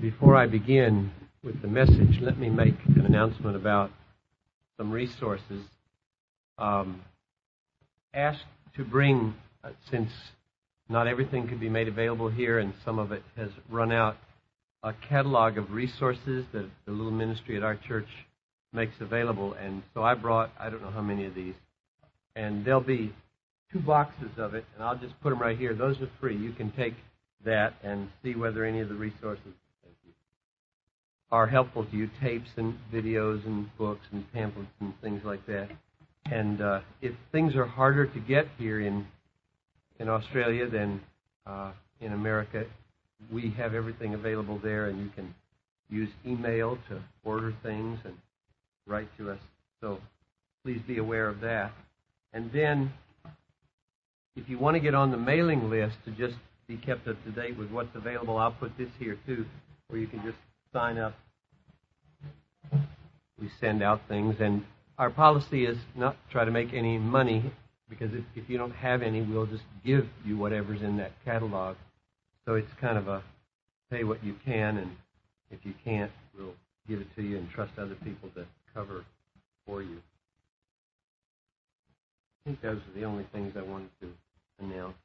Before I begin with the message, let me make an announcement about some resources. Um, asked to bring, uh, since not everything could be made available here and some of it has run out, a catalog of resources that the little ministry at our church makes available. And so I brought, I don't know how many of these, and there'll be two boxes of it, and I'll just put them right here. Those are free. You can take that and see whether any of the resources are helpful to you tapes and videos and books and pamphlets and things like that. And uh, if things are harder to get here in in Australia than uh, in America, we have everything available there, and you can use email to order things and write to us. So please be aware of that. And then, if you want to get on the mailing list to just be kept up to date with what's available, I'll put this here too, where you can just sign up. We send out things, and our policy is not try to make any money because if, if you don't have any, we'll just give you whatever's in that catalog. So it's kind of a pay what you can, and if you can't, we'll give it to you and trust other people to cover for you. I think those are the only things I wanted to announce.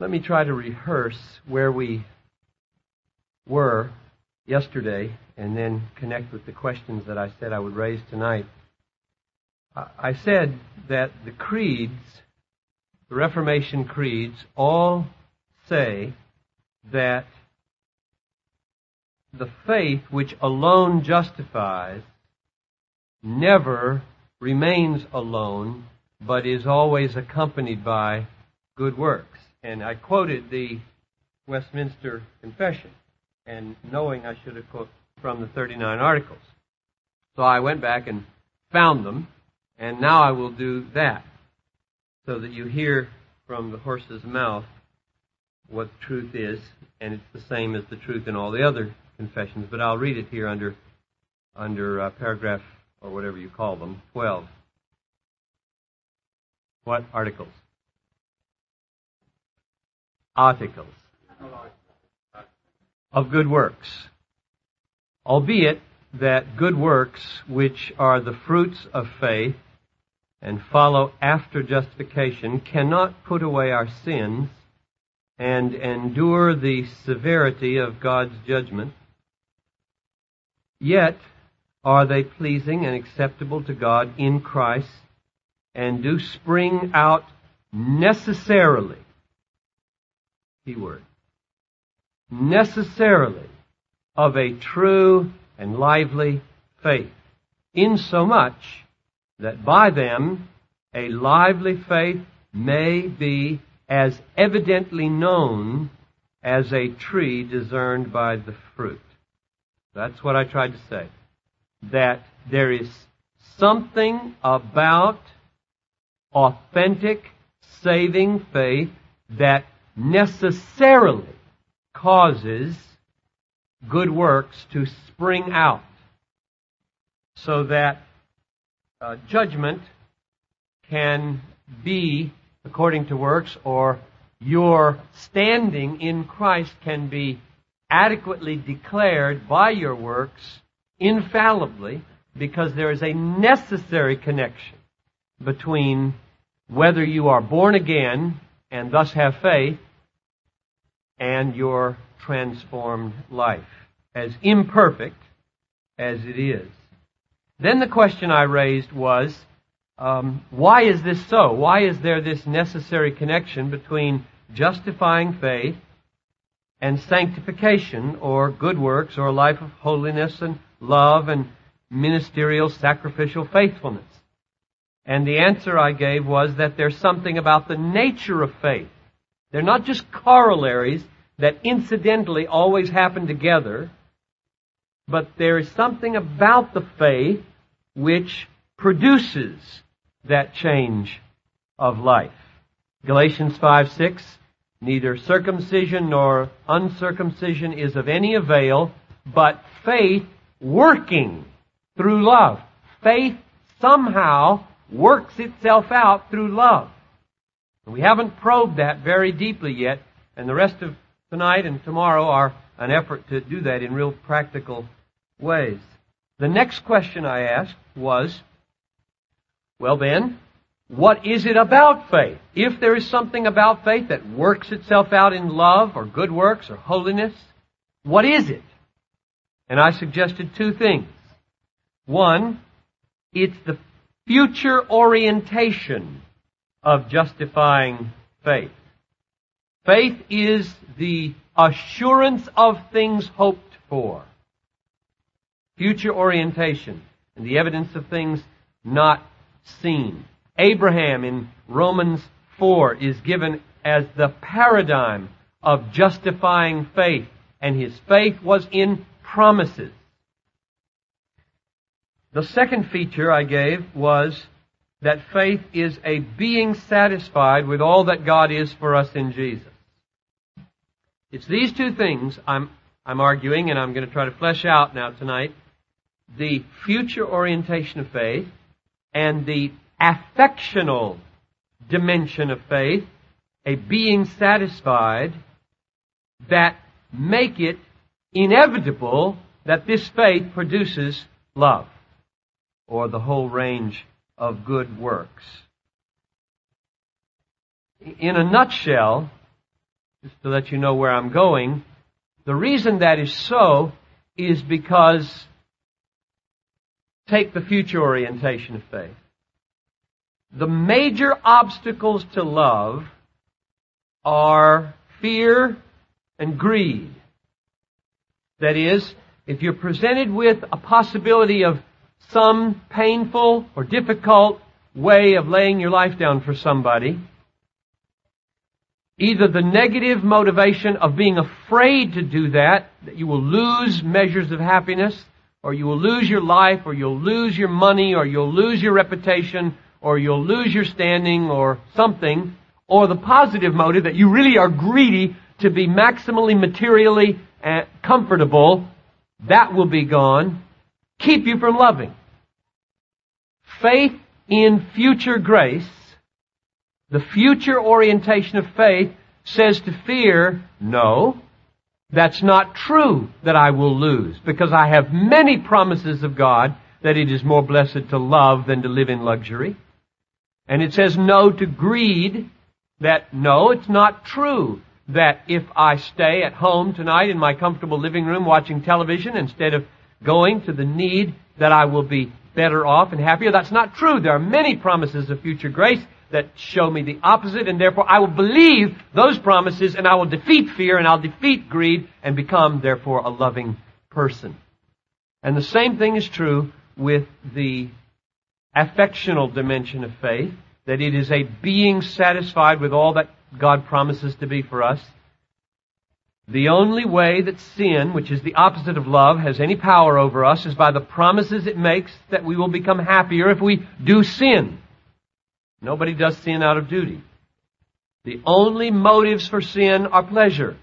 Let me try to rehearse where we were yesterday and then connect with the questions that I said I would raise tonight. I said that the creeds, the Reformation creeds, all say that the faith which alone justifies never remains alone, but is always accompanied by good works. And I quoted the Westminster Confession and knowing I should have quoted from the 39 articles. So I went back and found them, and now I will do that so that you hear from the horse's mouth what truth is, and it's the same as the truth in all the other confessions. But I'll read it here under under uh, paragraph or whatever you call them, 12. What articles? Articles of good works. Albeit that good works, which are the fruits of faith and follow after justification, cannot put away our sins and endure the severity of God's judgment, yet are they pleasing and acceptable to God in Christ and do spring out necessarily, keyword, necessarily of a true and lively faith, insomuch that by them a lively faith may be as evidently known as a tree discerned by the fruit. That's what I tried to say. That there is something about authentic saving faith that necessarily causes good works to spring out so that uh, judgment can be according to works or your standing in Christ can be adequately declared by your works infallibly because there is a necessary connection between whether you are born again and thus have faith and your transformed life, as imperfect as it is. Then the question I raised was, um, why is this so? Why is there this necessary connection between justifying faith and sanctification, or good works, or a life of holiness and love and ministerial sacrificial faithfulness? And the answer I gave was that there's something about the nature of faith. They're not just corollaries that incidentally always happen together, but there is something about the faith which produces that change of life. Galatians 5 6, neither circumcision nor uncircumcision is of any avail, but faith working through love. Faith somehow works itself out through love. We haven't probed that very deeply yet, and the rest of tonight and tomorrow are an effort to do that in real practical ways. The next question I asked was, well then, what is it about faith? If there is something about faith that works itself out in love or good works or holiness, what is it? And I suggested two things. One, it's the future orientation of justifying faith. Faith is the assurance of things hoped for. Future orientation and the evidence of things not seen. Abraham in Romans 4 is given as the paradigm of justifying faith, and his faith was in promises. The second feature I gave was that faith is a being satisfied with all that God is for us in Jesus. It's these two things I'm, I'm arguing, and I'm going to try to flesh out now tonight the future orientation of faith and the affectional dimension of faith, a being satisfied, that make it inevitable that this faith produces love or the whole range of good works. In a nutshell, just to let you know where I'm going, the reason that is so is because take the future orientation of faith. The major obstacles to love are fear and greed. That is, if you're presented with a possibility of some painful or difficult way of laying your life down for somebody, either the negative motivation of being afraid to do that, that you will lose measures of happiness, or you will lose your life, or you'll lose your money, or you'll lose your reputation, or you'll lose your standing, or something, or the positive motive that you really are greedy to be maximally materially comfortable, that will be gone. Keep you from loving. Faith in future grace the future orientation of faith says to fear, no, that's not true that I will lose because I have many promises of God that it is more blessed to love than to live in luxury. And it says no to greed that no, it's not true that if I stay at home tonight in my comfortable living room watching television instead of going to the need that I will be better off and happier. That's not true. There are many promises of future grace that show me the opposite, and therefore I will believe those promises and I will defeat fear and I'll defeat greed and become, therefore, a loving person. And the same thing is true with the affectional dimension of faith, that it is a being satisfied with all that God promises to be for us. The only way that sin, which is the opposite of love, has any power over us is by the promises it makes that we will become happier if we do sin. Nobody does sin out of duty. The only motives for sin are pleasure.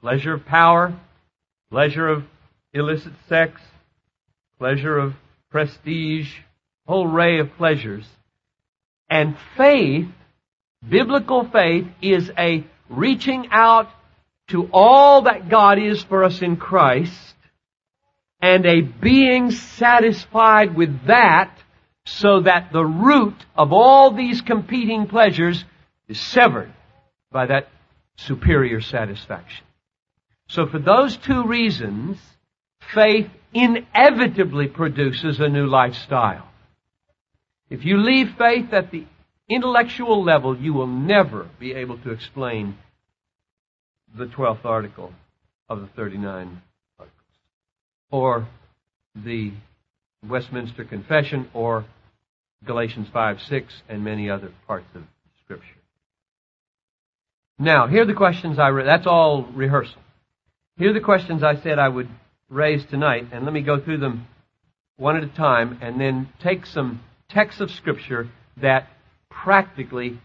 Pleasure of power, pleasure of illicit sex, pleasure of prestige, whole array of pleasures. And faith, biblical faith, is a reaching out to all that God is for us in Christ and a being satisfied with that so that the root of all these competing pleasures is severed by that superior satisfaction. So for those two reasons, faith inevitably produces a new lifestyle. If you leave faith at the intellectual level, you will never be able to explain the 12th article of the 39 articles. Or the Westminster Confession or Galatians 5, 6, and many other parts of Scripture. Now, here are the questions I re- that's all rehearsal. Here are the questions I said I would raise tonight, and let me go through them one at a time and then take some texts of Scripture that practically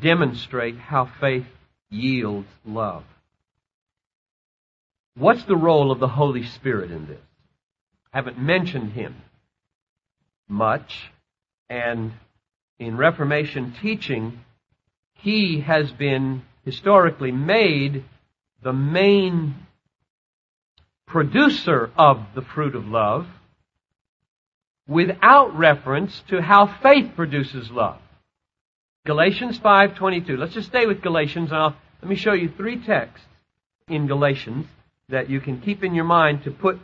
demonstrate how faith yields love. What's the role of the Holy Spirit in this? I haven't mentioned him much, and in Reformation teaching, he has been historically made the main producer of the fruit of love without reference to how faith produces love. Galatians 5:22. Let's just stay with Galatians. I'll, let me show you three texts in Galatians that you can keep in your mind to put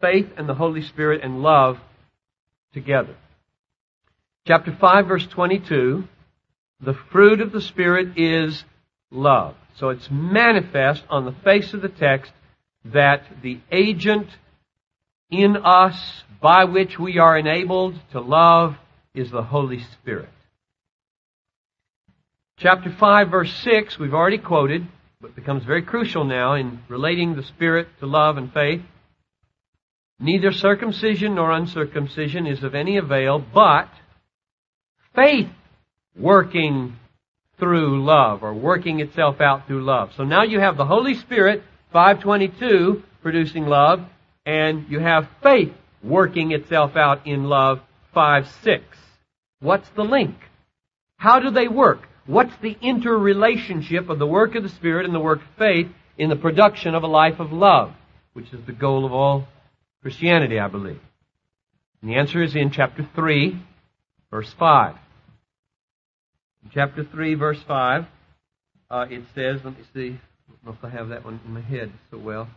faith and the Holy Spirit and love together. Chapter 5 verse 22, the fruit of the Spirit is love. So it's manifest on the face of the text that the agent in us by which we are enabled to love is the Holy Spirit. Chapter 5 verse 6 we've already quoted, but becomes very crucial now in relating the Spirit to love and faith. Neither circumcision nor uncircumcision is of any avail, but faith working through love or working itself out through love. So now you have the Holy Spirit, 522, producing love, and you have faith working itself out in love, 5 6. What's the link? How do they work? What's the interrelationship of the work of the Spirit and the work of faith in the production of a life of love, which is the goal of all Christianity, I believe? And the answer is in chapter 3, verse 5. In chapter 3, verse 5, uh, it says, let me see, I don't know if I have that one in my head so well.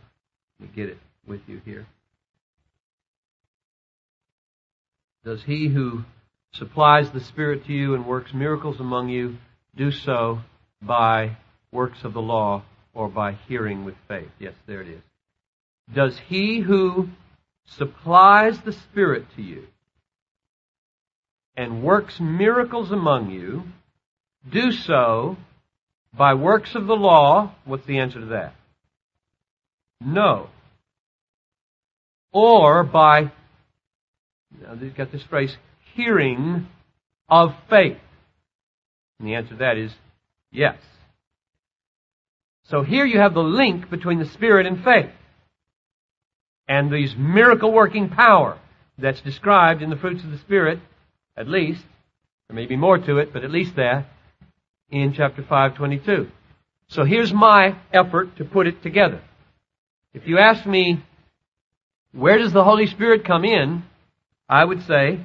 Let me get it with you here. Does he who supplies the Spirit to you and works miracles among you do so by works of the law or by hearing with faith? Yes, there it is. Does he who supplies the Spirit to you and works miracles among you do so by works of the law? What's the answer to that? No. Or by, now they've got this phrase, hearing of faith. And the answer to that is yes. So here you have the link between the Spirit and faith and these miracle working power that's described in the fruits of the Spirit, at least. There may be more to it, but at least that in chapter 522. So here's my effort to put it together. If you ask me, where does the Holy Spirit come in? I would say,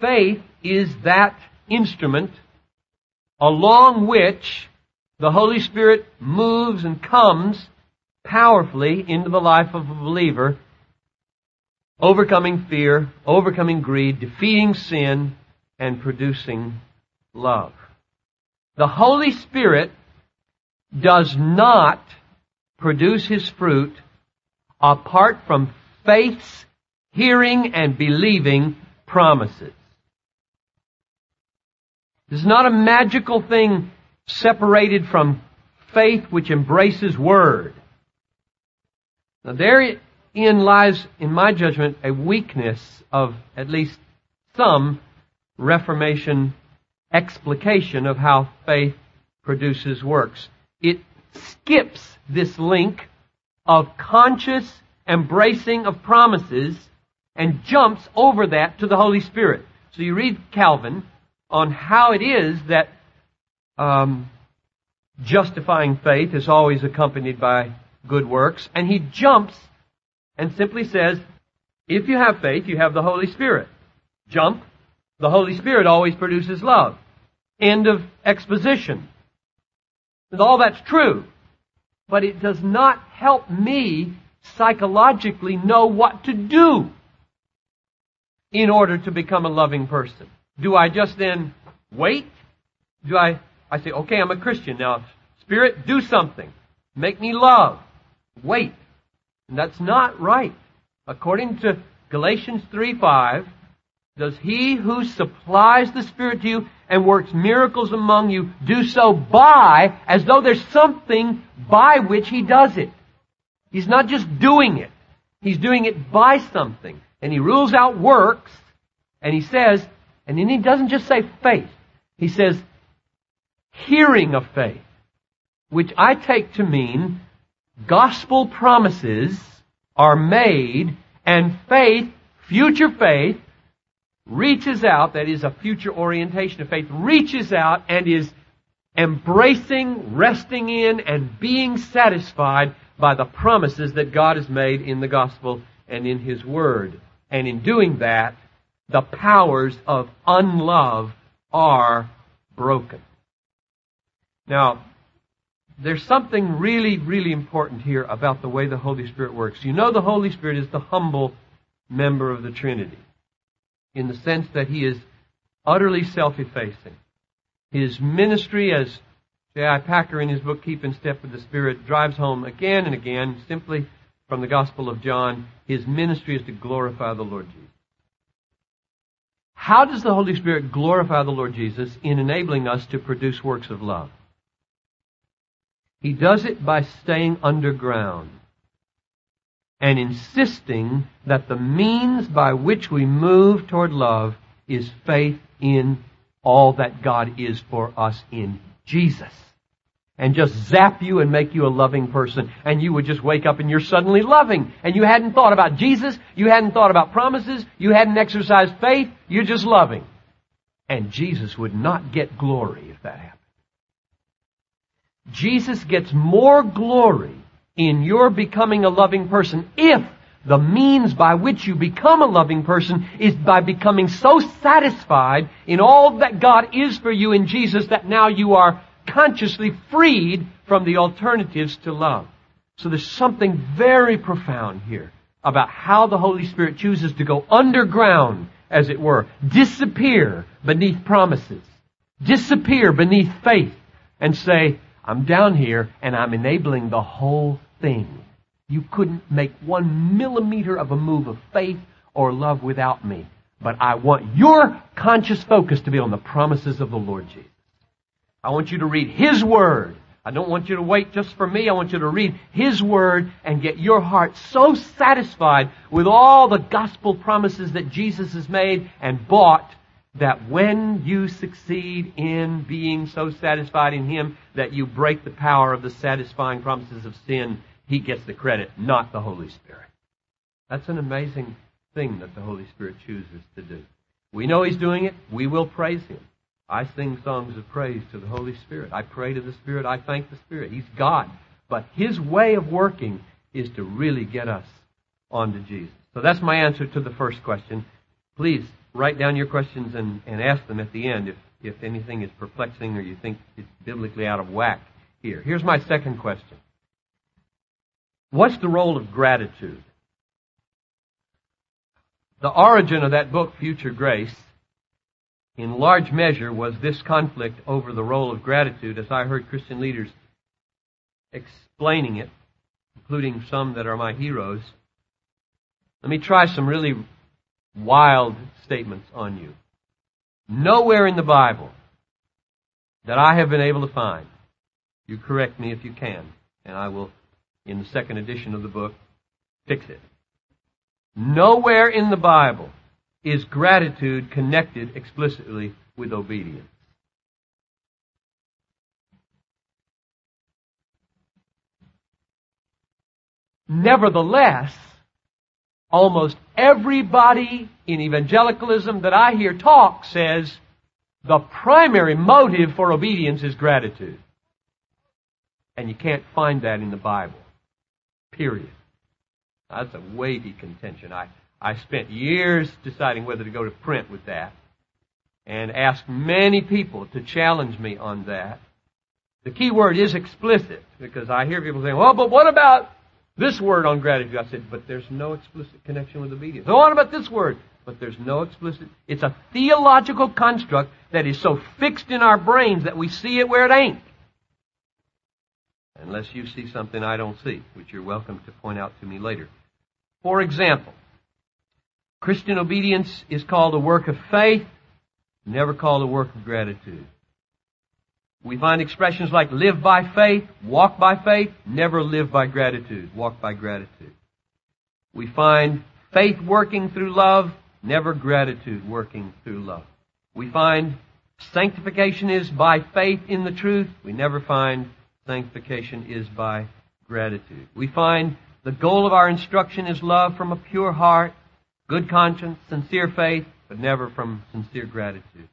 faith is that instrument along which the Holy Spirit moves and comes powerfully into the life of a believer, overcoming fear, overcoming greed, defeating sin, and producing love. The Holy Spirit does not produce His fruit apart from faith's hearing and believing promises. This is not a magical thing separated from faith which embraces word. Now therein lies, in my judgment, a weakness of at least some Reformation explication of how faith produces works. It skips this link of conscious embracing of promises and jumps over that to the Holy Spirit. So you read Calvin on how it is that um, justifying faith is always accompanied by good works, and he jumps and simply says, if you have faith, you have the Holy Spirit. Jump. The Holy Spirit always produces love. End of exposition. And all that's true. But it does not help me psychologically know what to do in order to become a loving person. Do I just then wait? Do I, I say, okay, I'm a Christian now. Spirit, do something. Make me love. Wait. And that's not right. According to Galatians 3 5, does he who supplies the Spirit to you and works miracles among you do so by, as though there's something by which he does it? He's not just doing it. He's doing it by something. And he rules out works, and he says, and then he doesn't just say faith. He says, hearing of faith, which I take to mean gospel promises are made and faith, future faith, reaches out, that is a future orientation of faith, reaches out and is embracing, resting in, and being satisfied by the promises that God has made in the gospel and in His Word. And in doing that, the powers of unlove are broken. Now, there's something really, really important here about the way the Holy Spirit works. You know the Holy Spirit is the humble member of the Trinity in the sense that he is utterly self-effacing. His ministry, as J.I. Packer in his book Keep in Step with the Spirit drives home again and again, simply from the Gospel of John, his ministry is to glorify the Lord Jesus. How does the Holy Spirit glorify the Lord Jesus in enabling us to produce works of love? He does it by staying underground and insisting that the means by which we move toward love is faith in all that God is for us in Jesus. And just zap you and make you a loving person. And you would just wake up and you're suddenly loving. And you hadn't thought about Jesus. You hadn't thought about promises. You hadn't exercised faith. You're just loving. And Jesus would not get glory if that happened. Jesus gets more glory in your becoming a loving person if the means by which you become a loving person is by becoming so satisfied in all that God is for you in Jesus that now you are consciously freed from the alternatives to love. So there's something very profound here about how the Holy Spirit chooses to go underground, as it were, disappear beneath promises, disappear beneath faith, and say, I'm down here and I'm enabling the whole thing. You couldn't make one millimeter of a move of faith or love without me. But I want your conscious focus to be on the promises of the Lord Jesus. I want you to read His Word. I don't want you to wait just for me. I want you to read His Word and get your heart so satisfied with all the gospel promises that Jesus has made and bought that when you succeed in being so satisfied in Him that you break the power of the satisfying promises of sin he gets the credit, not the Holy Spirit. That's an amazing thing that the Holy Spirit chooses to do. We know He's doing it. We will praise Him. I sing songs of praise to the Holy Spirit. I pray to the Spirit. I thank the Spirit. He's God. But His way of working is to really get us onto Jesus. So that's my answer to the first question. Please write down your questions and, and ask them at the end if, if anything is perplexing or you think it's biblically out of whack here. Here's my second question. What's the role of gratitude? The origin of that book, Future Grace, in large measure was this conflict over the role of gratitude as I heard Christian leaders explaining it, including some that are my heroes. Let me try some really wild statements on you. Nowhere in the Bible that I have been able to find, you correct me if you can, and I will in the second edition of the book, fix it. Nowhere in the Bible is gratitude connected explicitly with obedience. Nevertheless, almost everybody in evangelicalism that I hear talk says the primary motive for obedience is gratitude. And you can't find that in the Bible. Period. That's a weighty contention. I, I spent years deciding whether to go to print with that and asked many people to challenge me on that. The key word is explicit because I hear people saying, well, but what about this word on gratitude? I said, but there's no explicit connection with obedience. So on about this word? But there's no explicit. It's a theological construct that is so fixed in our brains that we see it where it ain't unless you see something I don't see, which you're welcome to point out to me later. For example, Christian obedience is called a work of faith, never called a work of gratitude. We find expressions like live by faith, walk by faith, never live by gratitude, walk by gratitude. We find faith working through love, never gratitude working through love. We find sanctification is by faith in the truth. We never find sanctification is by gratitude. We find the goal of our instruction is love from a pure heart, good conscience, sincere faith, but never from sincere gratitude.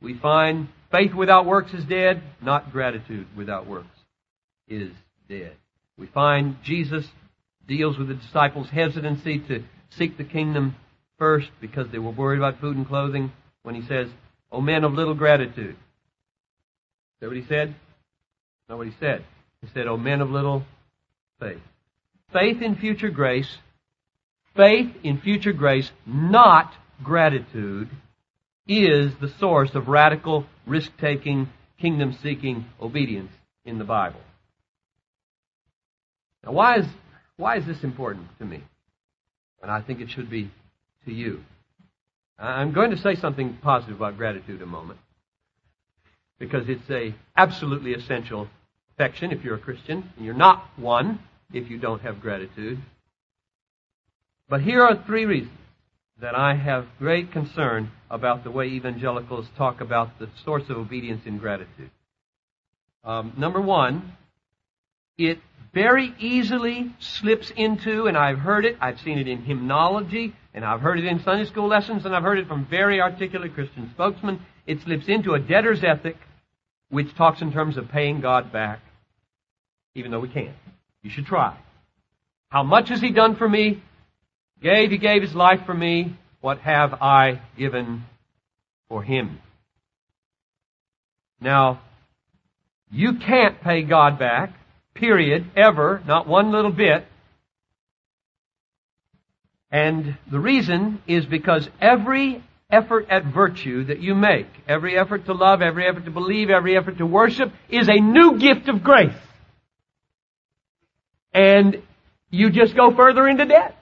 We find Faith without works is dead, not gratitude without works is dead. We find Jesus deals with the disciples' hesitancy to seek the kingdom first because they were worried about food and clothing when he says, O men of little gratitude. Is that what he said? Not what he said. He said, O men of little faith. Faith in future grace, faith in future grace, not gratitude, is the source of radical, risk taking, kingdom seeking obedience in the Bible. Now, why is, why is this important to me? And I think it should be to you. I'm going to say something positive about gratitude a moment because it's a absolutely essential affection if you're a Christian. And you're not one if you don't have gratitude. But here are three reasons that I have great concern about the way evangelicals talk about the source of obedience in gratitude. Um, number one, it very easily slips into, and I've heard it, I've seen it in hymnology, and I've heard it in Sunday school lessons, and I've heard it from very articulate Christian spokesmen. It slips into a debtor's ethic, which talks in terms of paying God back, even though we can't. You should try. How much has He done for me? Gave, He gave His life for me. What have I given for Him? Now, you can't pay God back, period, ever, not one little bit. And the reason is because every effort at virtue that you make, every effort to love, every effort to believe, every effort to worship, is a new gift of grace. And you just go further into debt.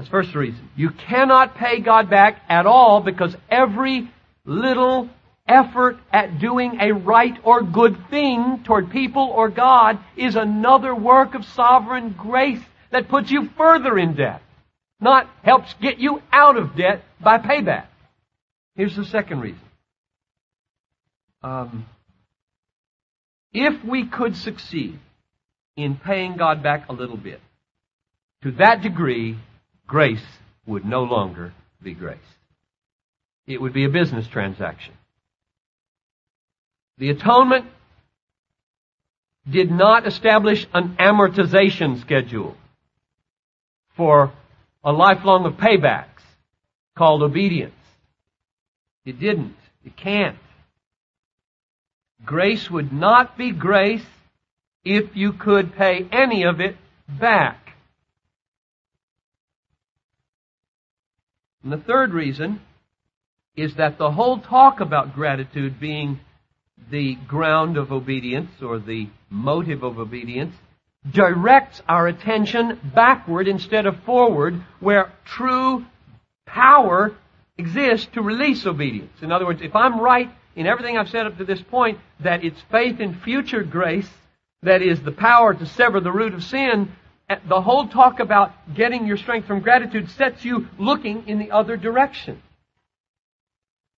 That's first reason. You cannot pay God back at all because every little effort at doing a right or good thing toward people or God is another work of sovereign grace that puts you further in debt, not helps get you out of debt by payback. Here's the second reason. Um, if we could succeed in paying God back a little bit, to that degree, grace would no longer be grace. It would be a business transaction. The atonement did not establish an amortization schedule for a lifelong of paybacks called obedience. It didn't. It can't. Grace would not be grace if you could pay any of it back. And the third reason is that the whole talk about gratitude being the ground of obedience or the motive of obedience directs our attention backward instead of forward where true power exists to release obedience. In other words, if I'm right in everything I've said up to this point that it's faith in future grace that is the power to sever the root of sin, the whole talk about getting your strength from gratitude sets you looking in the other direction,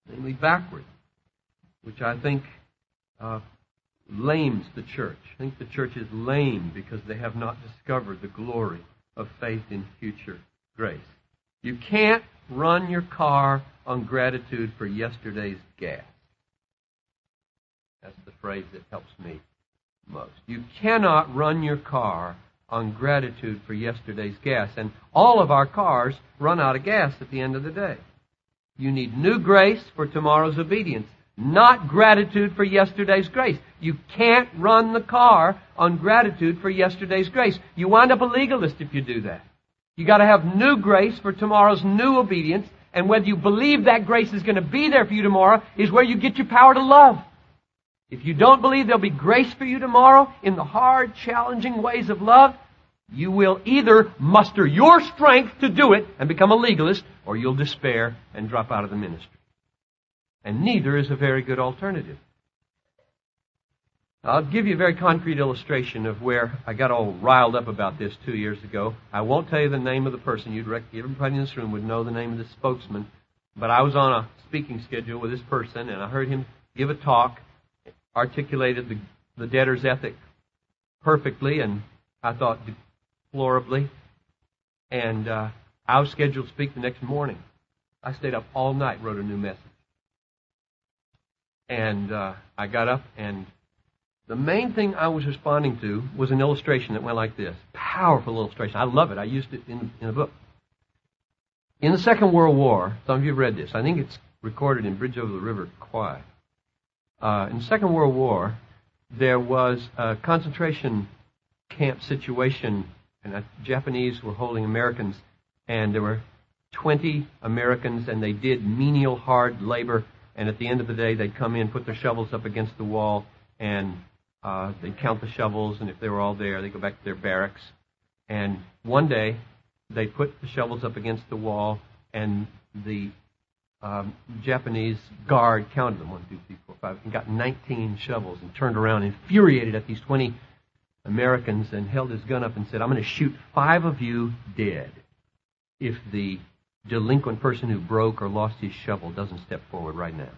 namely backward, which I think uh, lames the church. I think the church is lame because they have not discovered the glory of faith in future grace. You can't run your car on gratitude for yesterday's gas. That's the phrase that helps me most. You cannot run your car on gratitude for yesterday's gas. And all of our cars run out of gas at the end of the day. You need new grace for tomorrow's obedience, not gratitude for yesterday's grace. You can't run the car on gratitude for yesterday's grace. You wind up a legalist if you do that. You gotta have new grace for tomorrow's new obedience, and whether you believe that grace is gonna be there for you tomorrow is where you get your power to love. If you don't believe there'll be grace for you tomorrow in the hard, challenging ways of love, you will either muster your strength to do it and become a legalist, or you'll despair and drop out of the ministry. And neither is a very good alternative. I'll give you a very concrete illustration of where I got all riled up about this two years ago. I won't tell you the name of the person. You'd rec- everybody in this room would know the name of the spokesman. But I was on a speaking schedule with this person, and I heard him give a talk articulated the, the debtor's ethic perfectly and I thought deplorably. And uh, I was scheduled to speak the next morning. I stayed up all night, wrote a new message. And uh, I got up, and the main thing I was responding to was an illustration that went like this. Powerful illustration. I love it. I used it in, in a book. In the Second World War, some of you have read this. I think it's recorded in Bridge over the River Kwai. Uh, in the Second World War, there was a concentration camp situation, and the Japanese were holding Americans, and there were 20 Americans, and they did menial, hard labor. And at the end of the day, they'd come in, put their shovels up against the wall, and uh, they'd count the shovels. And if they were all there, they'd go back to their barracks. And one day, they put the shovels up against the wall, and the um, Japanese guard counted them one, two, three, four, five, and got 19 shovels, and turned around, infuriated at these 20 Americans, and held his gun up and said, "I'm going to shoot five of you dead if the delinquent person who broke or lost his shovel doesn't step forward right now.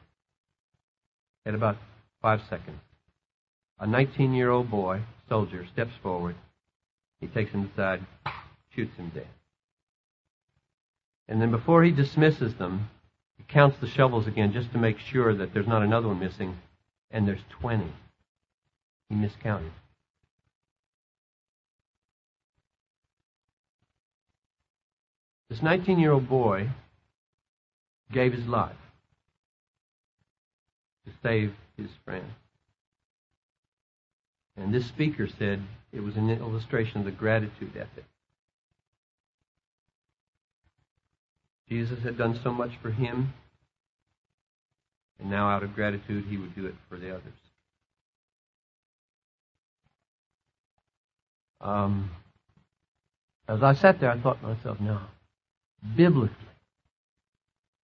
At about five seconds, a 19 year old boy, soldier, steps forward. He takes him aside, shoots him dead. And then before he dismisses them, he counts the shovels again just to make sure that there's not another one missing, and there's 20. He miscounted. This 19 year old boy gave his life to save his friend. And this speaker said it was an illustration of the gratitude ethic. Jesus had done so much for him, and now out of gratitude he would do it for the others. Um, as I sat there, I thought to myself, no, biblically.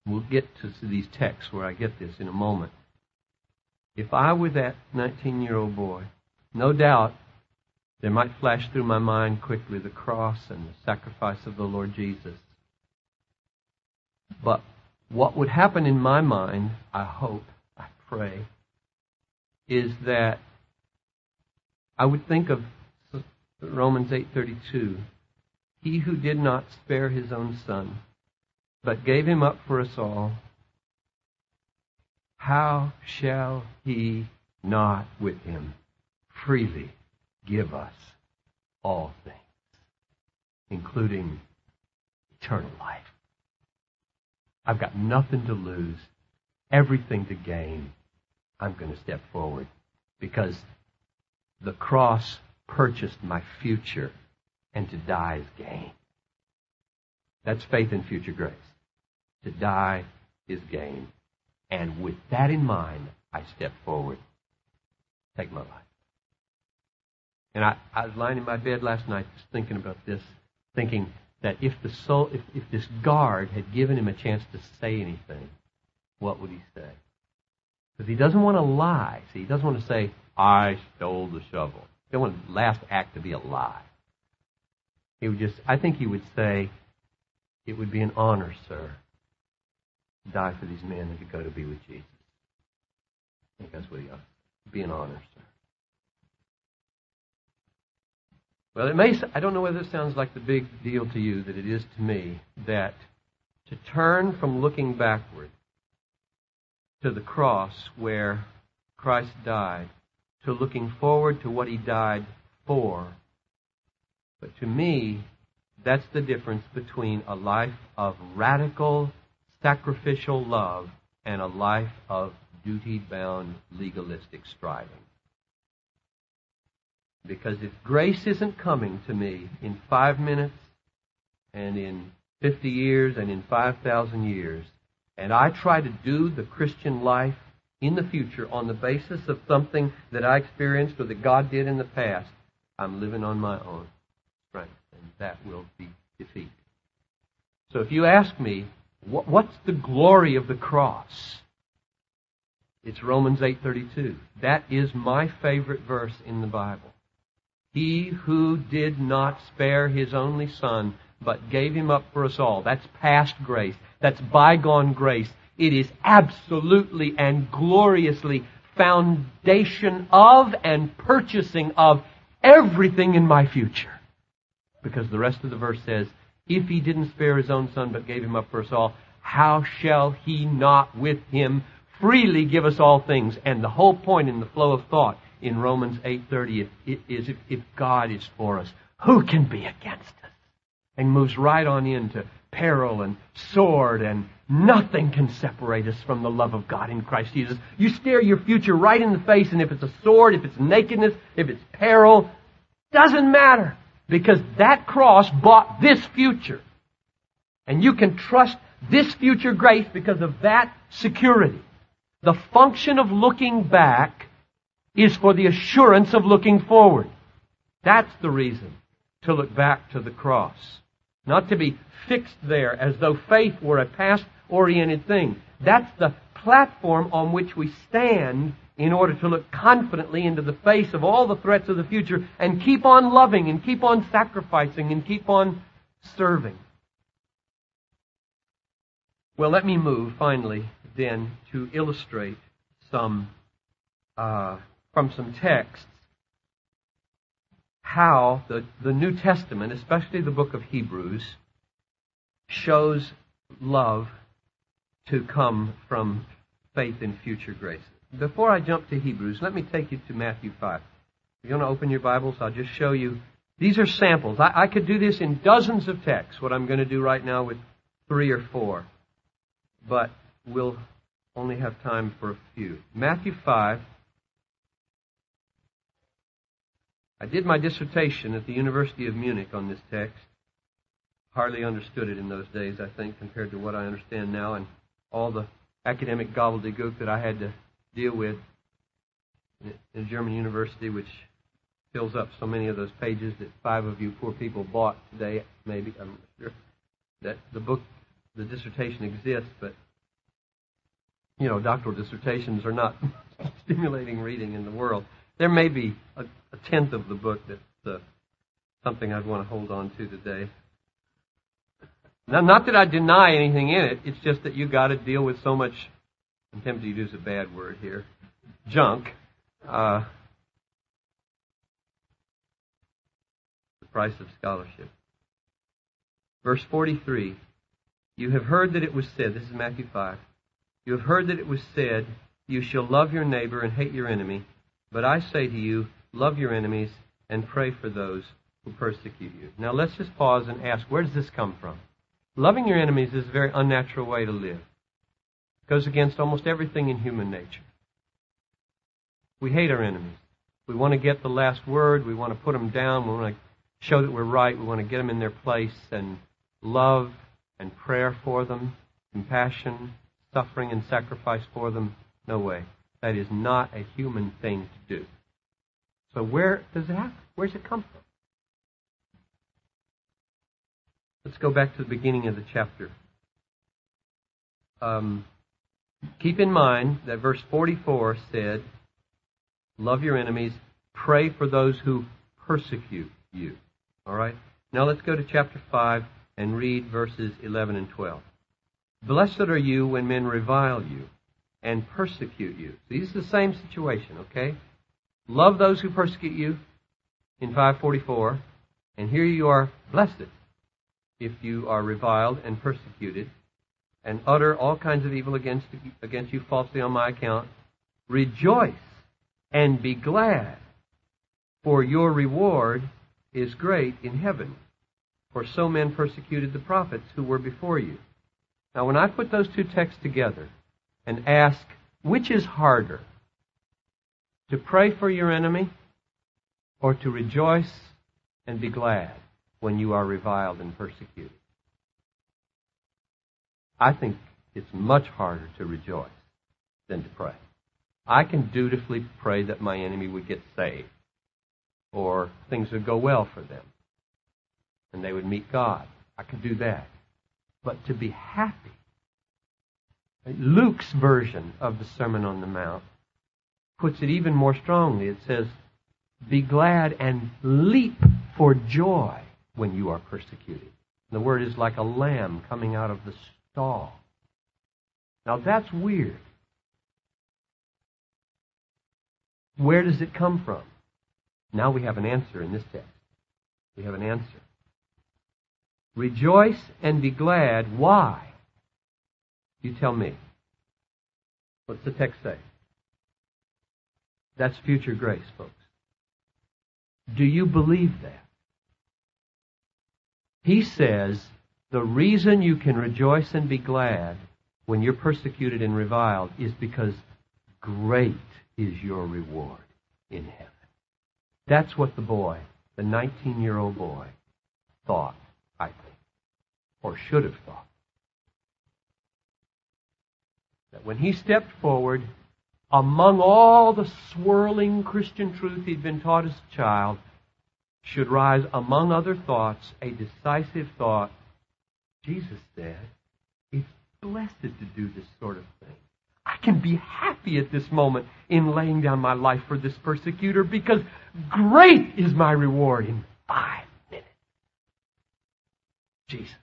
We'll get to these texts where I get this in a moment. If I were that 19 year old boy, no doubt there might flash through my mind quickly the cross and the sacrifice of the Lord Jesus. But what would happen in my mind, I hope, I pray, is that I would think of Romans 8:32 he who did not spare his own son, but gave him up for us all, how shall he not with him freely give us all things, including eternal life? I've got nothing to lose, everything to gain. I'm going to step forward because the cross purchased my future and to die is gain. That's faith in future grace. To die is gain. And with that in mind, I step forward, take my life. And I, I was lying in my bed last night just thinking about this, thinking that if the soul, if, if this guard had given him a chance to say anything, what would he say? Because he doesn't want to lie. See, he doesn't want to say, I stole the shovel. He doesn't want the last act to be a lie. He would just, I think he would say, it would be an honor, sir, to die for these men and to go to be with Jesus. I think that's what he ought to be an honor, sir. Well, it may, I don't know whether it sounds like the big deal to you that it is to me that to turn from looking backward to the cross where Christ died to looking forward to what he died for but to me, that's the difference between a life of radical, sacrificial love and a life of duty bound, legalistic striving. Because if grace isn't coming to me in five minutes and in 50 years and in 5,000 years, and I try to do the Christian life in the future on the basis of something that I experienced or that God did in the past, I'm living on my own that will be defeated. So if you ask me, what's the glory of the cross? It's Romans 8:32. That is my favorite verse in the Bible. He who did not spare his only son, but gave him up for us all. That's past grace. That's bygone grace. It is absolutely and gloriously foundation of and purchasing of everything in my future because the rest of the verse says, If he didn't spare his own son but gave him up for us all, how shall he not with him freely give us all things? And the whole point in the flow of thought in Romans 8:30 is if, if God is for us, who can be against us? And moves right on into peril and sword and nothing can separate us from the love of God in Christ Jesus. You stare your future right in the face and if it's a sword, if it's nakedness, if it's peril, doesn't matter because that cross bought this future. And you can trust this future grace because of that security. The function of looking back is for the assurance of looking forward. That's the reason to look back to the cross. Not to be fixed there as though faith were a past oriented thing. That's the platform on which we stand in order to look confidently into the face of all the threats of the future and keep on loving and keep on sacrificing and keep on serving. Well, let me move finally then to illustrate some uh, from some texts how the, the New Testament, especially the book of Hebrews, shows love to come from faith in future grace. Before I jump to Hebrews, let me take you to Matthew 5. If you want to open your Bibles, I'll just show you. These are samples. I, I could do this in dozens of texts, what I'm going to do right now with three or four. But we'll only have time for a few. Matthew 5, I did my dissertation at the University of Munich on this text. Hardly understood it in those days, I think, compared to what I understand now, and all the academic gobbledygook that I had to deal with in a German university, which fills up so many of those pages that five of you poor people bought today, maybe. I'm not sure that the book, the dissertation exists, but you know, doctoral dissertations are not stimulating reading in the world. There may be a, a tenth of the book that's uh, something I'd want to hold on to today. Now, not that I deny anything in it, it's just that you got to deal with so much, I'm tempted to use a bad word here, junk. Uh, the price of scholarship. Verse 43 You have heard that it was said, this is Matthew 5, you have heard that it was said, You shall love your neighbor and hate your enemy. But I say to you, love your enemies and pray for those who persecute you. Now let's just pause and ask, where does this come from? Loving your enemies is a very unnatural way to live. Goes against almost everything in human nature. We hate our enemies. We want to get the last word. We want to put them down. We want to show that we're right. We want to get them in their place and love and prayer for them, compassion, suffering and sacrifice for them. No way. That is not a human thing to do. So where does it happen? Where does it come from? Let's go back to the beginning of the chapter. Um, keep in mind that verse 44 said, Love your enemies, pray for those who persecute you. All right? Now let's go to chapter 5 and read verses 11 and 12. Blessed are you when men revile you and persecute you. So this is the same situation, okay? Love those who persecute you in 544, and here you are blessed if you are reviled and persecuted and utter all kinds of evil against, against you falsely on my account. Rejoice and be glad, for your reward is great in heaven. For so men persecuted the prophets who were before you. Now, when I put those two texts together, and ask which is harder, to pray for your enemy or to rejoice and be glad when you are reviled and persecuted? I think it's much harder to rejoice than to pray. I can dutifully pray that my enemy would get saved or things would go well for them and they would meet God. I could do that. But to be happy Luke's version of the Sermon on the Mount puts it even more strongly. It says, Be glad and leap for joy when you are persecuted. The word is like a lamb coming out of the stall. Now that's weird. Where does it come from? Now we have an answer in this text. We have an answer. Rejoice and be glad. Why? You tell me. What's the text say? That's future grace, folks. Do you believe that? He says the reason you can rejoice and be glad when you're persecuted and reviled is because great is your reward in heaven. That's what the boy, the 19 year old boy, thought, I think, or should have thought. That when he stepped forward, among all the swirling Christian truth he'd been taught as a child, should rise, among other thoughts, a decisive thought. Jesus said, It's blessed to do this sort of thing. I can be happy at this moment in laying down my life for this persecutor because great is my reward in five minutes. Jesus.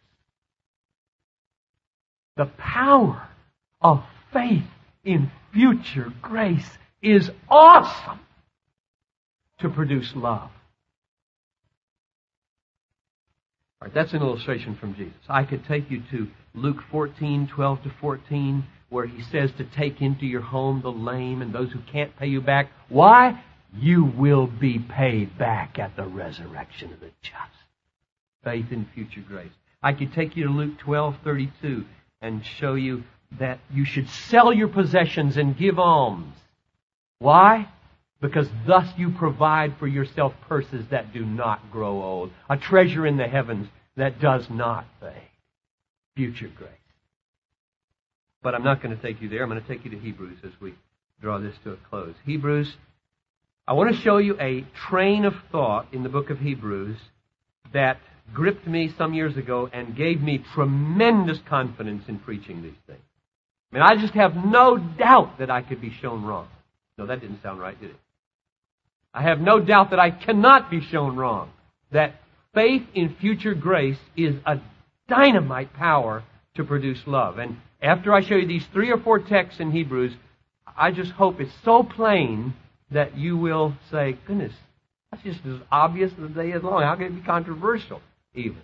The power of faith in future grace is awesome to produce love. That's an illustration from Jesus. I could take you to Luke 14, 12 to 14, where he says to take into your home the lame and those who can't pay you back. Why? You will be paid back at the resurrection of the just. Faith in future grace. I could take you to Luke 12, 32 and show you that you should sell your possessions and give alms. Why? Because thus you provide for yourself purses that do not grow old, a treasure in the heavens that does not fade. Future grace. But I'm not going to take you there. I'm going to take you to Hebrews as we draw this to a close. Hebrews, I want to show you a train of thought in the book of Hebrews that gripped me some years ago and gave me tremendous confidence in preaching these things. I mean, I just have no doubt that I could be shown wrong. No, that didn't sound right, did it? I have no doubt that I cannot be shown wrong. That faith in future grace is a dynamite power to produce love. And after I show you these three or four texts in Hebrews, I just hope it's so plain that you will say, goodness, that's just as obvious as the day is long. How can it be controversial, even?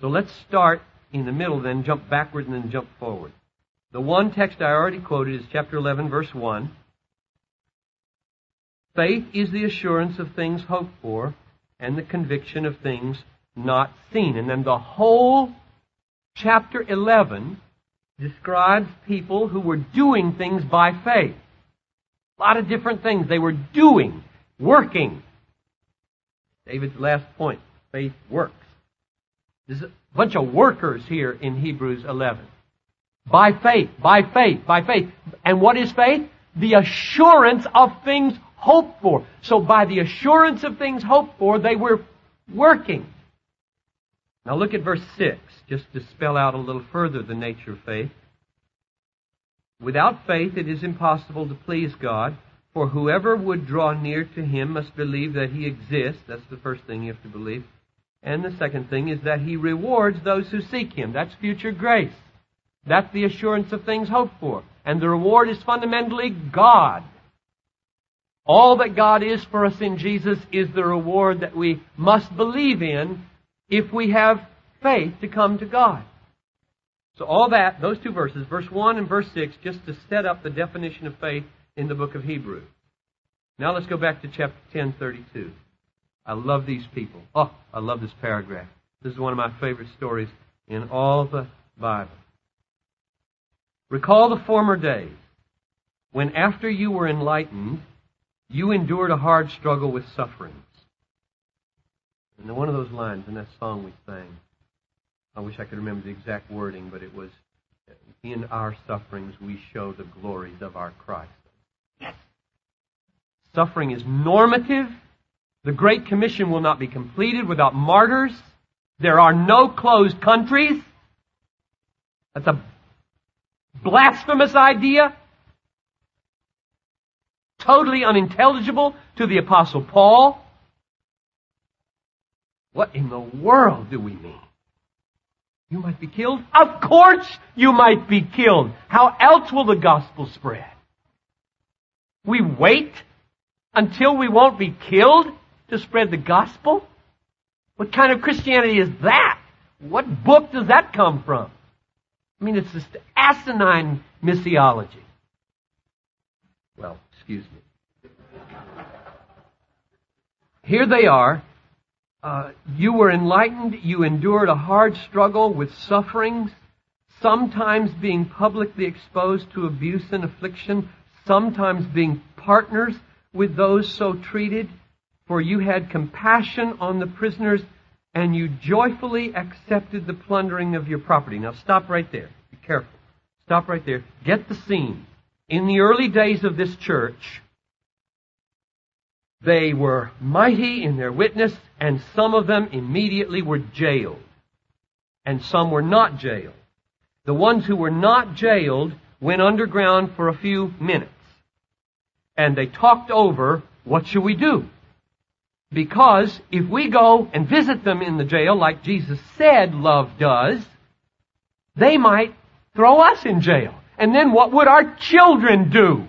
So let's start in the middle, then jump backward and then jump forward. The one text I already quoted is chapter 11, verse 1. Faith is the assurance of things hoped for and the conviction of things not seen. And then the whole chapter 11 describes people who were doing things by faith. A lot of different things they were doing, working. David's last point faith works. There's a bunch of workers here in Hebrews 11. By faith, by faith, by faith. And what is faith? The assurance of things hoped for. So by the assurance of things hoped for, they were working. Now look at verse 6, just to spell out a little further the nature of faith. Without faith it is impossible to please God, for whoever would draw near to him must believe that he exists. That's the first thing you have to believe. And the second thing is that he rewards those who seek him. That's future grace. That's the assurance of things hoped for. And the reward is fundamentally God. All that God is for us in Jesus is the reward that we must believe in if we have faith to come to God. So all that, those two verses, verse 1 and verse 6, just to set up the definition of faith in the book of Hebrews. Now let's go back to chapter 10, 32. I love these people. Oh, I love this paragraph. This is one of my favorite stories in all the Bible. Recall the former days when after you were enlightened, you endured a hard struggle with sufferings. And one of those lines in that song we sang, I wish I could remember the exact wording, but it was, In our sufferings we show the glories of our Christ. Yes. Suffering is normative. The Great Commission will not be completed without martyrs. There are no closed countries. That's a blasphemous idea, totally unintelligible to the Apostle Paul. What in the world do we mean? You might be killed? Of course you might be killed. How else will the gospel spread? We wait until we won't be killed to spread the gospel? What kind of Christianity is that? What book does that come from? I mean, it's just asinine missiology. Well, excuse me. Here they are. Uh, you were enlightened. You endured a hard struggle with sufferings, sometimes being publicly exposed to abuse and affliction, sometimes being partners with those so treated. For you had compassion on the prisoners and you joyfully accepted the plundering of your property. Now stop right there. Be careful. Stop right there. Get the scene. In the early days of this church, they were mighty in their witness, and some of them immediately were jailed. And some were not jailed. The ones who were not jailed went underground for a few minutes. And they talked over, what should we do? Because if we go and visit them in the jail like Jesus said love does, they might throw us in jail. And then what would our children do?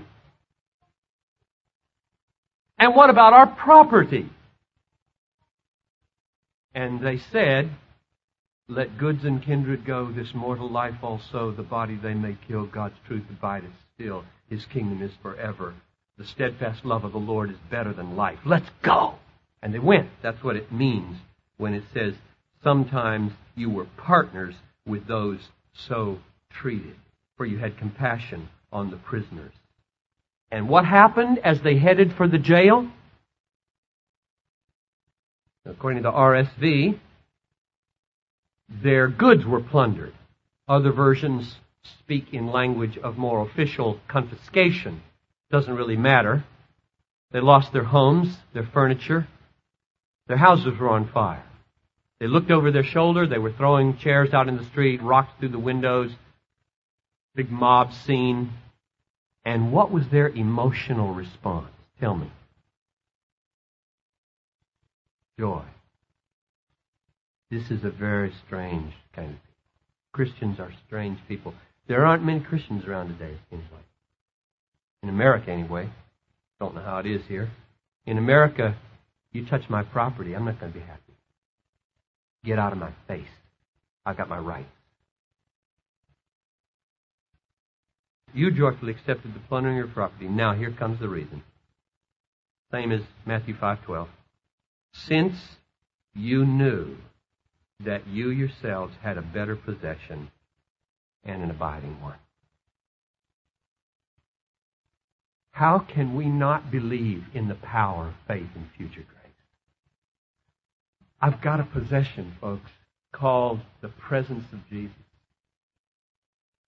And what about our property? And they said, Let goods and kindred go, this mortal life also, the body they may kill, God's truth abideth still, his kingdom is forever. The steadfast love of the Lord is better than life. Let's go! And they went. That's what it means when it says, Sometimes you were partners with those so treated, for you had compassion on the prisoners. And what happened as they headed for the jail? According to the RSV, their goods were plundered. Other versions speak in language of more official confiscation. Doesn't really matter. They lost their homes, their furniture. Their houses were on fire. They looked over their shoulder. They were throwing chairs out in the street, rocks through the windows. Big mob scene. And what was their emotional response? Tell me. Joy. This is a very strange kind of people. Christians are strange people. There aren't many Christians around today, it seems like. In America, anyway. Don't know how it is here. In America, you touch my property, I'm not going to be happy. Get out of my face. I've got my rights. You joyfully accepted the plundering of your property. Now here comes the reason. Same as Matthew 5:12. Since you knew that you yourselves had a better possession and an abiding one. How can we not believe in the power of faith and future grace? I've got a possession, folks, called the presence of Jesus.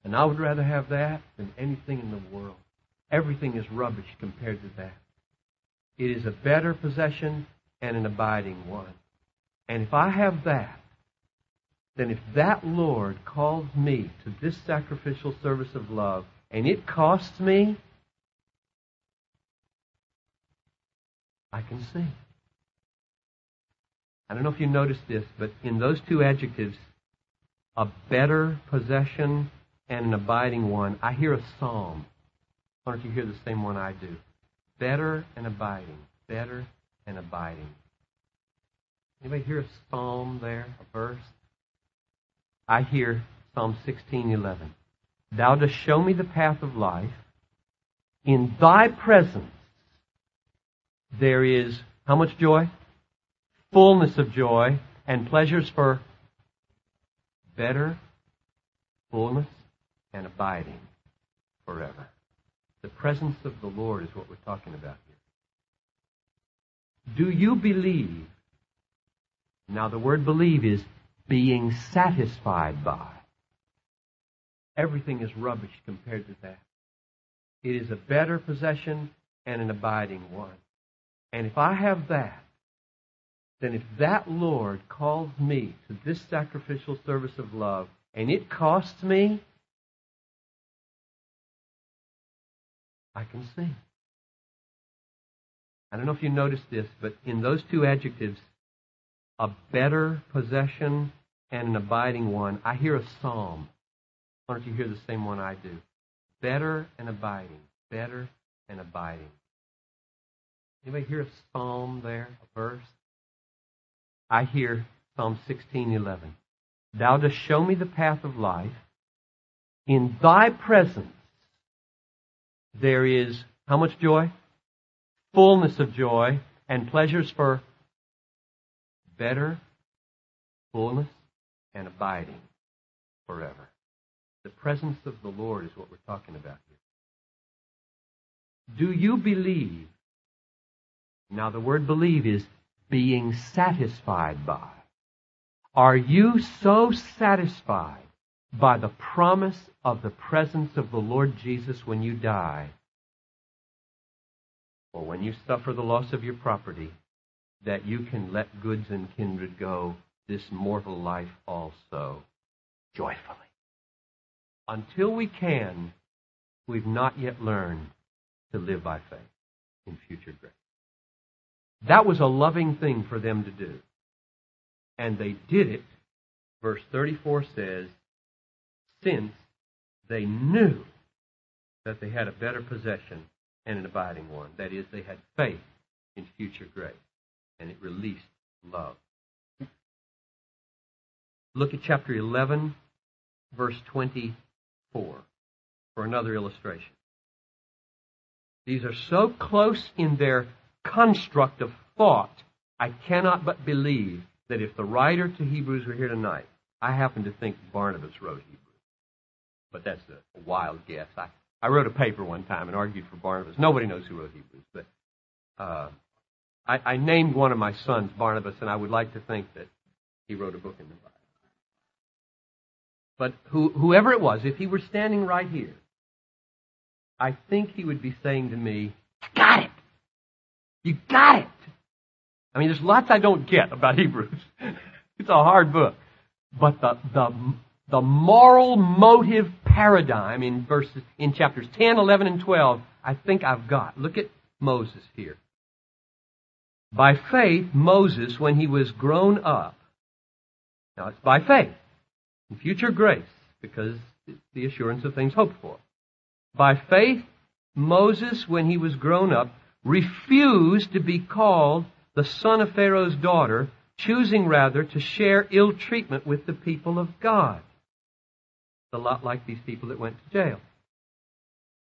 And I would rather have that than anything in the world. Everything is rubbish compared to that. It is a better possession and an abiding one. And if I have that, then if that Lord calls me to this sacrificial service of love and it costs me, I can see. I don't know if you noticed this, but in those two adjectives, a better possession and an abiding one, I hear a psalm. Why don't you hear the same one I do? Better and abiding. Better and abiding. Anybody hear a psalm there, a verse? I hear Psalm 16:11. Thou dost show me the path of life. In thy presence there is how much joy? Fullness of joy and pleasures for better fullness and abiding forever. The presence of the Lord is what we're talking about here. Do you believe? Now, the word believe is being satisfied by. Everything is rubbish compared to that. It is a better possession and an abiding one. And if I have that, then if that Lord calls me to this sacrificial service of love and it costs me, I can sing. I don't know if you noticed this, but in those two adjectives, a better possession and an abiding one, I hear a psalm. Why don't you hear the same one I do? Better and abiding. Better and abiding. Anybody hear a psalm there, a verse? I hear Psalm 16:11. Thou dost show me the path of life. In thy presence there is how much joy? Fullness of joy and pleasures for better fullness and abiding forever. The presence of the Lord is what we're talking about here. Do you believe? Now, the word believe is being satisfied by. Are you so satisfied by the promise of the presence of the Lord Jesus when you die, or when you suffer the loss of your property, that you can let goods and kindred go, this mortal life also, joyfully? Until we can, we've not yet learned to live by faith in future grace. That was a loving thing for them to do. And they did it, verse 34 says, since they knew that they had a better possession and an abiding one. That is, they had faith in future grace, and it released love. Look at chapter 11, verse 24, for another illustration. These are so close in their construct of thought, I cannot but believe that if the writer to Hebrews were here tonight, I happen to think Barnabas wrote Hebrews. But that's a, wild guess. I, I wrote a paper one time and argued for Barnabas. Nobody knows who wrote Hebrews, but uh, I, I named one of my sons Barnabas, and I would like to think that he wrote a book in the Bible. But who, whoever it was, if he were standing right here, I think he would be saying to me, You got it! You got it! I mean, there's lots I don't get about Hebrews. it's a hard book. But the, the, the moral motive paradigm in verses, in chapters 10, 11, and 12, I think I've got. Look at Moses here. By faith, Moses, when he was grown up, now it's by faith, in future grace, because it's the assurance of things hoped for. By faith, Moses, when he was grown up, refused to be called the son of Pharaoh's daughter, choosing rather to share ill treatment with the people of God. A lot like these people that went to jail.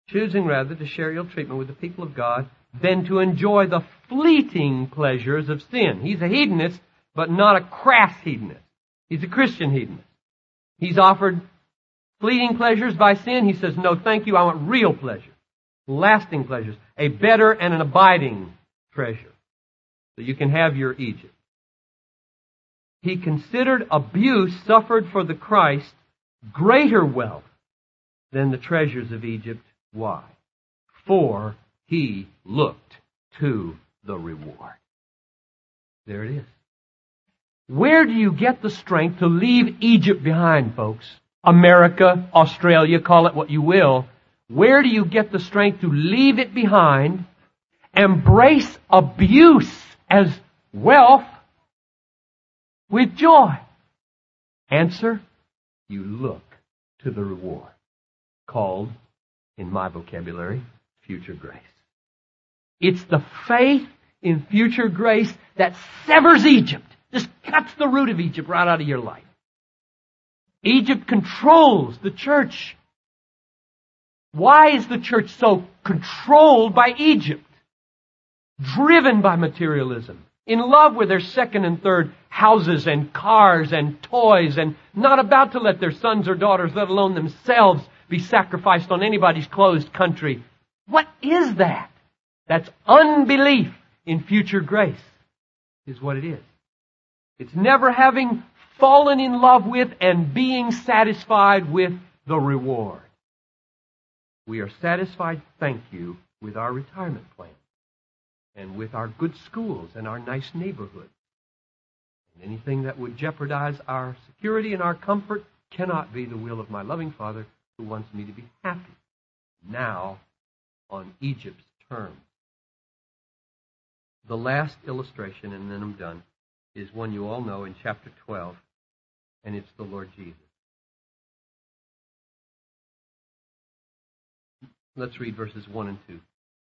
Choosing rather to share ill treatment with the people of God than to enjoy the fleeting pleasures of sin. He's a hedonist, but not a crass hedonist. He's a Christian hedonist. He's offered fleeting pleasures by sin, he says, no, thank you, I want real pleasure. Lasting pleasures. A better and an abiding treasure. So you can have your Egypt. He considered abuse suffered for the Christ greater wealth than the treasures of Egypt. Why? For he looked to the reward. There it is. Where do you get the strength to leave Egypt behind, folks? America, Australia, call it what you will, where do you get the strength to leave it behind, embrace abuse as wealth with joy? Answer, you look to the reward called, in my vocabulary, future grace. It's the faith in future grace that severs Egypt. Just cuts the root of Egypt right out of your life. Egypt controls the church. Why is the church so controlled by Egypt? Driven by materialism. In love with their second and third houses and cars and toys and not about to let their sons or daughters, let alone themselves, be sacrificed on anybody's closed country. What is that? That's unbelief in future grace, is what it is. It's never having fallen in love with and being satisfied with the reward. We are satisfied, thank you, with our retirement plan and with our good schools and our nice neighborhoods. And anything that would jeopardize our security and our comfort cannot be the will of my loving Father who wants me to be happy now on Egypt's terms. The last illustration, and then I'm done, is one you all know in chapter 12 and it's the Lord Jesus. Let's read verses 1 and 2.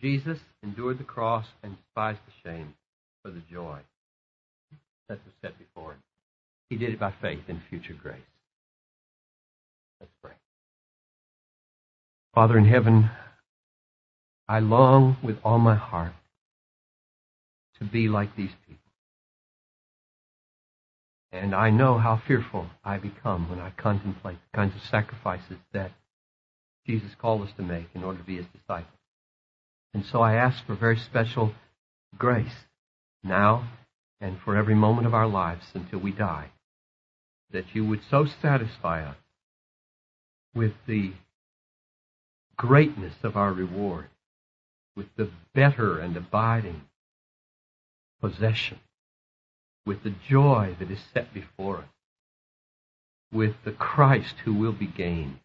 Jesus endured the cross and despised the shame for the joy that was set before him. He did it by faith in future grace. Let's pray. Father in heaven, I long with all my heart to be like these people. And I know how fearful I become when I contemplate the kinds of sacrifices that Jesus called us to make in order to be his disciples. And so I ask for very special grace now and for every moment of our lives until we die, that you would so satisfy us with the greatness of our reward, with the better and abiding possession, with the joy that is set before us, with the Christ who will be gained,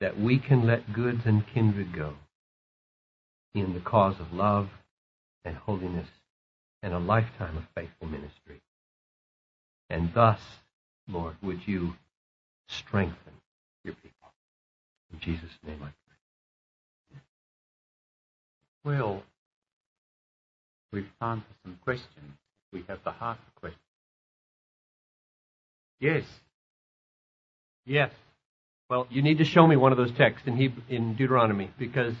that we can let goods and kindred go in the cause of love and holiness and a lifetime of faithful ministry. And thus, Lord, would you strengthen your people. In Jesus' name I pray. Well, we've time for some questions. We have the heart for questions. Yes. Yes. Well, you need to show me one of those texts in, Hebrew, in Deuteronomy because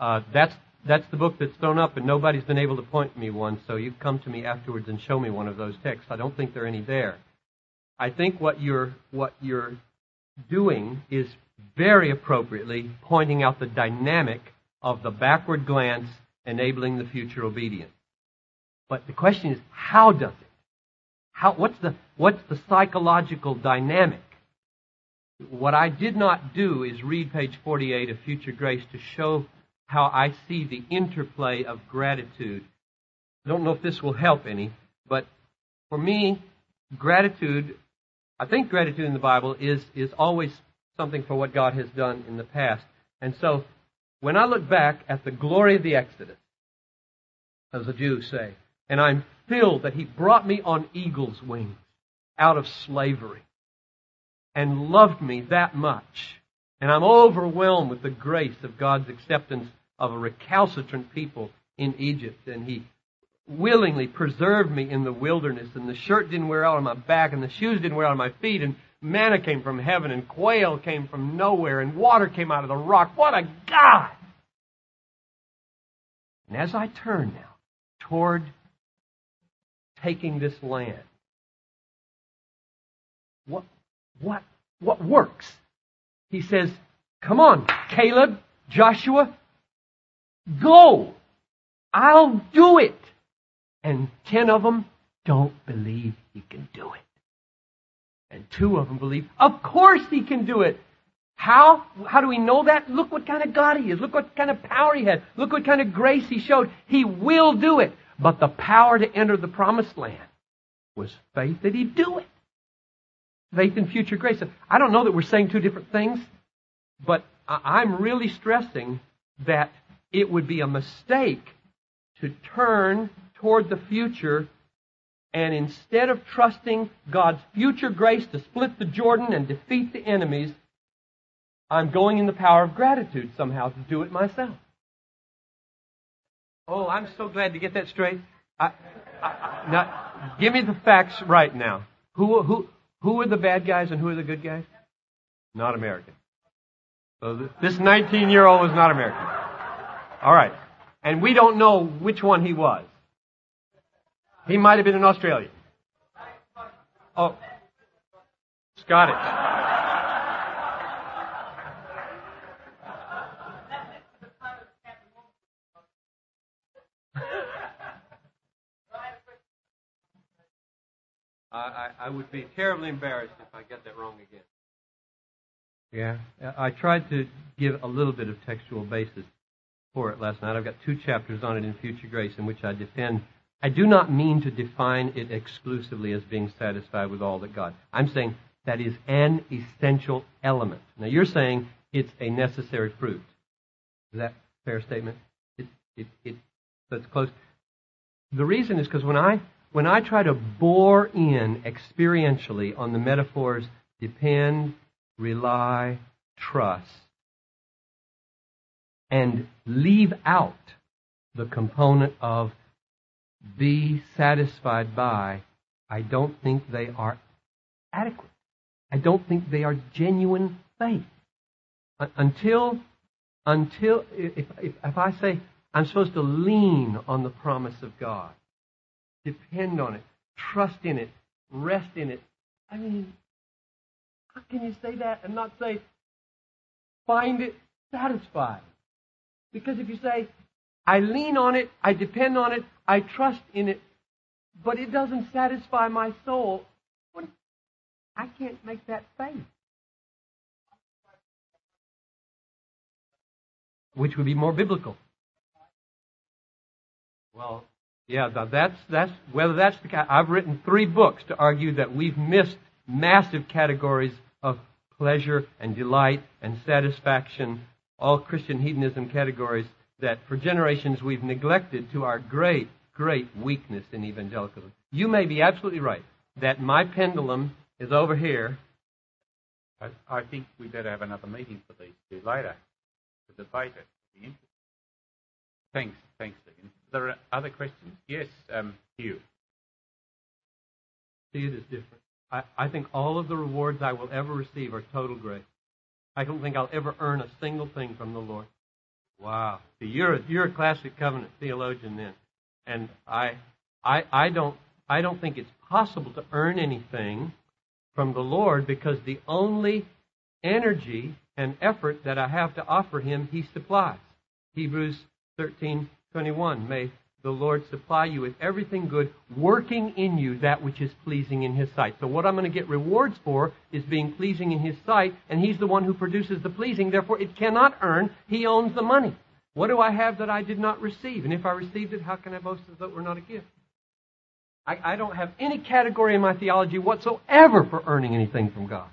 uh, that's that's the book that's thrown up, and nobody's been able to point me one. So you come to me afterwards and show me one of those texts. I don't think there are any there. I think what you're what you're doing is very appropriately pointing out the dynamic of the backward glance enabling the future obedience. But the question is, how does it? How, what's the, what's the psychological dynamic? What I did not do is read page 48 of Future Grace to show how I see the interplay of gratitude. I don't know if this will help any, but for me, gratitude, I think gratitude in the Bible is, is always something for what God has done in the past. And so, when I look back at the glory of the Exodus, as the Jews say, and I'm filled that He brought me on eagle's wings out of slavery and loved me that much. And I'm overwhelmed with the grace of God's acceptance of a recalcitrant people in Egypt. And He willingly preserved me in the wilderness. And the shirt didn't wear out on my back, and the shoes didn't wear out on my feet. And manna came from heaven, and quail came from nowhere, and water came out of the rock. What a God! And as I turn now toward taking this land, what, what, what works? He says, Come on, Caleb, Joshua, go. I'll do it. And ten of them don't believe he can do it. And two of them believe, of course he can do it. How? How do we know that? Look what kind of God he is. Look what kind of power he had. Look what kind of grace he showed. He will do it. But the power to enter the promised land was faith that he'd do it. Faith in future grace. I don't know that we're saying two different things, but I'm really stressing that it would be a mistake to turn toward the future and instead of trusting God's future grace to split the Jordan and defeat the enemies, I'm going in the power of gratitude somehow to do it myself. Oh, I'm so glad to get that straight. I, I, now, give me the facts right now. Who, who, who are the bad guys and who are the good guys? Not American. So this 19 year old was not American. All right. And we don't know which one he was. He might have been an Australian. Oh, Scottish. I, I would be terribly embarrassed if I get that wrong again. Yeah, I tried to give a little bit of textual basis for it last night. I've got two chapters on it in Future Grace in which I defend. I do not mean to define it exclusively as being satisfied with all that God. I'm saying that is an essential element. Now you're saying it's a necessary fruit. Is that a fair statement? It, it, it, that's close. The reason is because when I, when I try to bore in experientially on the metaphors depend, rely, trust, and leave out the component of be satisfied by, I don't think they are adequate. I don't think they are genuine faith. Until, until, if, if, if I say I'm supposed to lean on the promise of God, depend on it, trust in it, rest in it, I mean, how can you say that and not say, find it satisfied? Because if you say, I lean on it, I depend on it, I trust in it, but it doesn't satisfy my soul, I can't make that faith. Which would be more biblical. Well, yeah, that's that's whether that's the. I've written three books to argue that we've missed massive categories of pleasure and delight and satisfaction, all Christian hedonism categories that for generations we've neglected to our great, great weakness in evangelicalism. You may be absolutely right that my pendulum is over here. I, I think we better have another meeting for these two later to debate it. Thanks, thanks, Stephen. There are other questions? Yes, um, Hugh. See, it is different. I, I think all of the rewards I will ever receive are total grace. I don't think I'll ever earn a single thing from the Lord. Wow. See, you're a, you're a classic covenant theologian then, and I, I, I don't, I don't think it's possible to earn anything from the Lord because the only energy and effort that I have to offer Him, He supplies. Hebrews 13:21. May the Lord supply you with everything good, working in you that which is pleasing in His sight. So what I'm going to get rewards for is being pleasing in His sight, and He's the one who produces the pleasing. Therefore, it cannot earn. He owns the money. What do I have that I did not receive? And if I received it, how can I boast as though it were not a gift? I, I don't have any category in my theology whatsoever for earning anything from God.